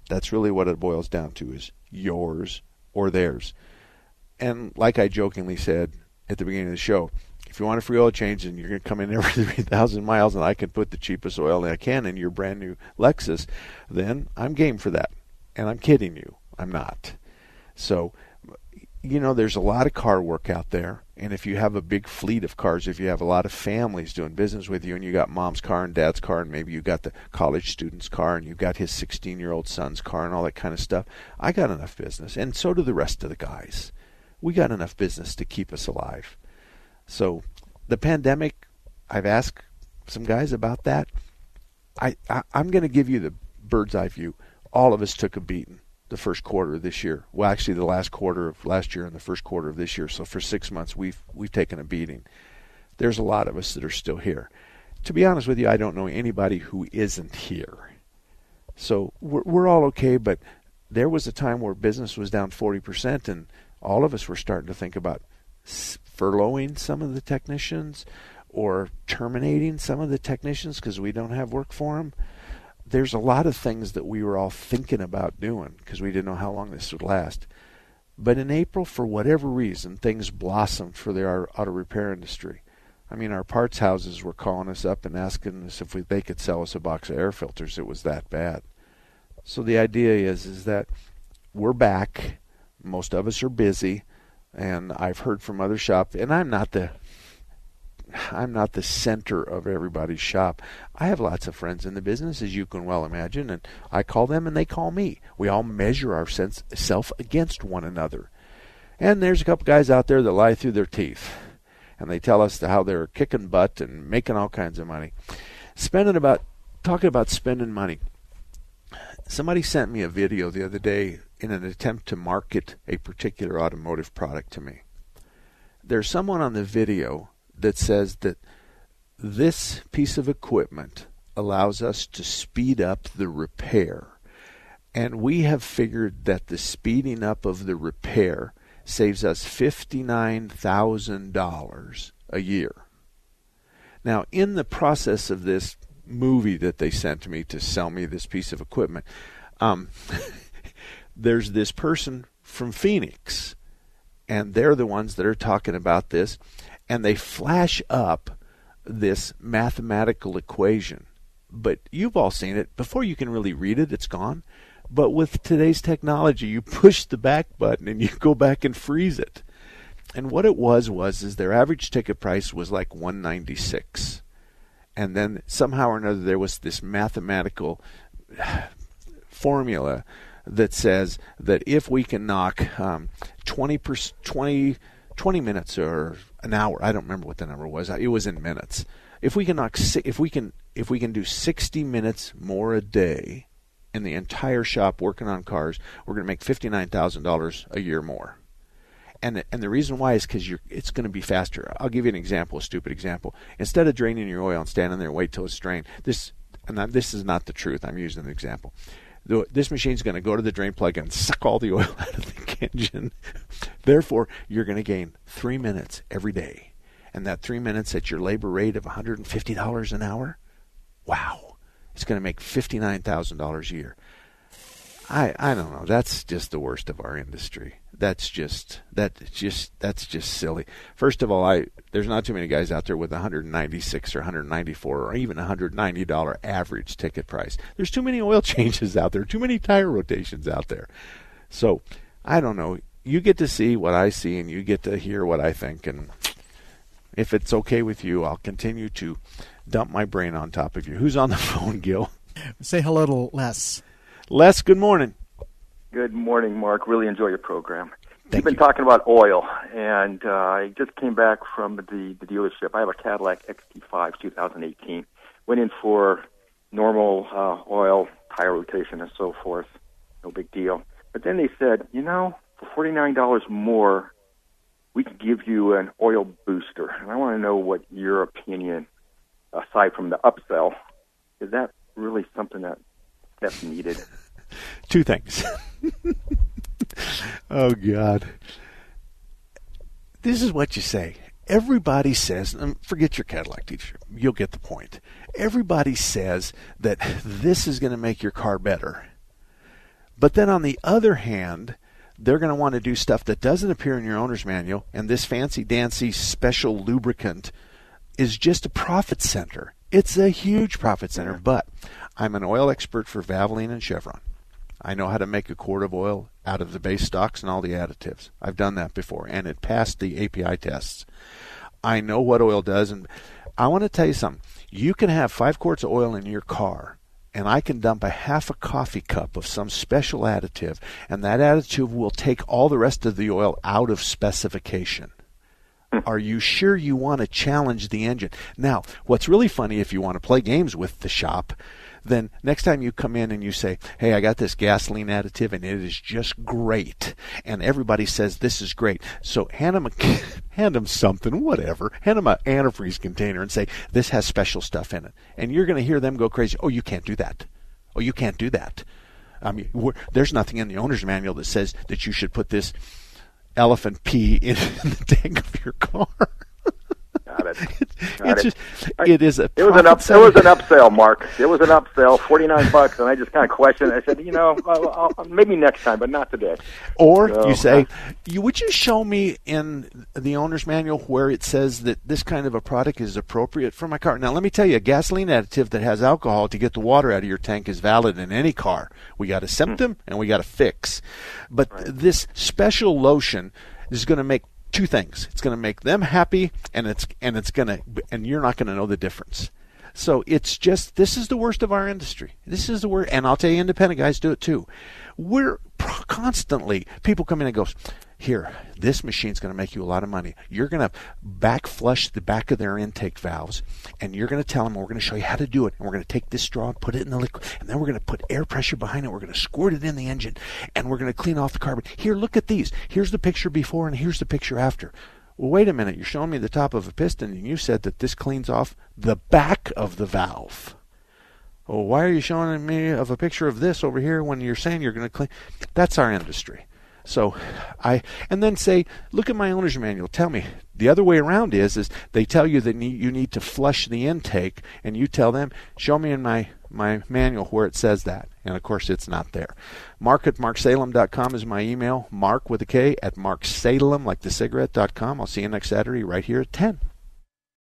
[SPEAKER 2] That's really what it boils down to is yours or theirs. And like I jokingly said at the beginning of the show, if you want a free oil change and you're going to come in every 3,000 miles and I can put the cheapest oil I can in your brand new Lexus, then I'm game for that. And I'm kidding you. I'm not. So, you know, there's a lot of car work out there. And if you have a big fleet of cars, if you have a lot of families doing business with you, and you got mom's car and dad's car, and maybe you got the college student's car, and you got his 16 year old son's car, and all that kind of stuff, I got enough business. And so do the rest of the guys. We got enough business to keep us alive. So the pandemic, I've asked some guys about that. I, I I'm going to give you the bird's eye view. All of us took a beating the first quarter of this year. Well, actually, the last quarter of last year and the first quarter of this year. So for six months, we've we've taken a beating. There's a lot of us that are still here. To be honest with you, I don't know anybody who isn't here. So we're we're all okay, but there was a time where business was down 40%, and all of us were starting to think about furloughing some of the technicians or terminating some of the technicians because we don't have work for them. There's a lot of things that we were all thinking about doing because we didn't know how long this would last. But in April, for whatever reason, things blossomed for the auto repair industry. I mean, our parts houses were calling us up and asking us if we, they could sell us a box of air filters. It was that bad. So the idea is is that we're back. Most of us are busy and I've heard from other shops, and I'm not the I'm not the center of everybody's shop. I have lots of friends in the business, as you can well imagine, and I call them and they call me. We all measure our sense, self against one another. And there's a couple guys out there that lie through their teeth, and they tell us how they're kicking butt and making all kinds of money. Spending about talking about spending money. Somebody sent me a video the other day in an attempt to market a particular automotive product to me. There's someone on the video that says that this piece of equipment allows us to speed up the repair. And we have figured that the speeding up of the repair saves us $59,000 a year. Now, in the process of this movie that they sent me to sell me this piece of equipment, um, there's this person from Phoenix, and they're the ones that are talking about this, and they flash up this mathematical equation. But you've all seen it. Before you can really read it, it's gone. But with today's technology, you push the back button and you go back and freeze it. And what it was was is their average ticket price was like 196. And then somehow or another there was this mathematical formula that says that if we can knock um, 20, per, 20, 20 minutes or an hour, I don't remember what the number was. It was in minutes. If we can knock, if we can, if we can do 60 minutes more a day in the entire shop working on cars, we're going to make $59,000 a year more. And and the reason why is because it's going to be faster. I'll give you an example, a stupid example. Instead of draining your oil and standing there and wait till it's drained, this and this is not the truth. I'm using an example this machine's going to go to the drain plug and suck all the oil out of the engine. Therefore, you're going to gain three minutes every day. And that three minutes at your labor rate of $150 an hour, wow, it's going to make $59,000 a year. I, I don't know. That's just the worst of our industry that's just that just that's just silly. First of all, I there's not too many guys out there with 196 or 194 or even 190 dollar average ticket price. There's too many oil changes out there, too many tire rotations out there. So I don't know. You get to see what I see, and you get to hear what I think. And if it's okay with you, I'll continue to dump my brain on top of you. Who's on the phone, Gil?
[SPEAKER 4] Say hello to Les.
[SPEAKER 2] Les, good morning.
[SPEAKER 38] Good morning, Mark. Really enjoy your program.
[SPEAKER 2] Thank
[SPEAKER 38] You've been
[SPEAKER 2] you.
[SPEAKER 38] talking about oil, and uh, I just came back from the, the dealership. I have a Cadillac XT5 2018. Went in for normal uh, oil, tire rotation, and so forth. No big deal. But then they said, you know, for $49 more, we can give you an oil booster. And I want to know what your opinion, aside from the upsell, is that really something that that's needed?
[SPEAKER 2] Two things. oh God. This is what you say. Everybody says, and forget your Cadillac teacher, you'll get the point. Everybody says that this is going to make your car better. But then on the other hand, they're going to want to do stuff that doesn't appear in your owner's manual, and this fancy dancy special lubricant is just a profit center. It's a huge profit center, but I'm an oil expert for Valvoline and Chevron. I know how to make a quart of oil out of the base stocks and all the additives. I've done that before, and it passed the API tests. I know what oil does, and I want to tell you something. You can have five quarts of oil in your car, and I can dump a half a coffee cup of some special additive, and that additive will take all the rest of the oil out of specification. Hmm. Are you sure you want to challenge the engine? Now, what's really funny if you want to play games with the shop, then next time you come in and you say, "Hey, I got this gasoline additive and it is just great," and everybody says this is great, so hand them a, hand them something, whatever, hand them an antifreeze container and say this has special stuff in it, and you're going to hear them go crazy. Oh, you can't do that. Oh, you can't do that. I mean, there's nothing in the owner's manual that says that you should put this elephant pee in, in the tank of your car.
[SPEAKER 38] Got it. Got
[SPEAKER 2] it's
[SPEAKER 38] it.
[SPEAKER 2] just it is a
[SPEAKER 38] It was an up. It was an upsell, Mark. It was an upsell, forty nine bucks, and I just kind of questioned. I said, you know, I'll, I'll, maybe next time, but not today.
[SPEAKER 2] Or
[SPEAKER 38] So,
[SPEAKER 2] you say,
[SPEAKER 38] uh,
[SPEAKER 2] you would you show me in the owner's manual where it says that this kind of a product is appropriate for my car? Now, let me tell you, a gasoline additive that has alcohol to get the water out of your tank is valid in any car. We got a symptom and we got a fix. But this special lotion is going to make two things. It's going to make them happy, and it's and it's going to and you're not going to know the difference. So it's just this is the worst of our industry. This is the worst, and I'll tell you, independent guys do it too. We're constantly people come in and goes, here, this machine's going to make you a lot of money. You're going to back flush the back of their intake valves, and you're going to tell them we're going to show you how to do it, and we're going to take this straw and put it in the liquid, and then we're going to put air pressure behind it. We're going to squirt it in the engine, and we're going to clean off the carbon. Here, look at these. Here's the picture before, and here's the picture after. Well, wait a minute. You're showing me the top of a piston, and you said that this cleans off the back of the valve. Well, why are you showing me of a picture of this over here when you're saying you're going to clean? That's our industry. So I and then say, look at my owner's manual. Tell me. The other way around is is they tell you that you need to flush the intake, and you tell them, show me in my my manual where it says that. And of course, it's not there. Mark at marksalem.com is my email. Mark with a K at marksalem, like the cigarette.com. I'll see you next Saturday right here at 10.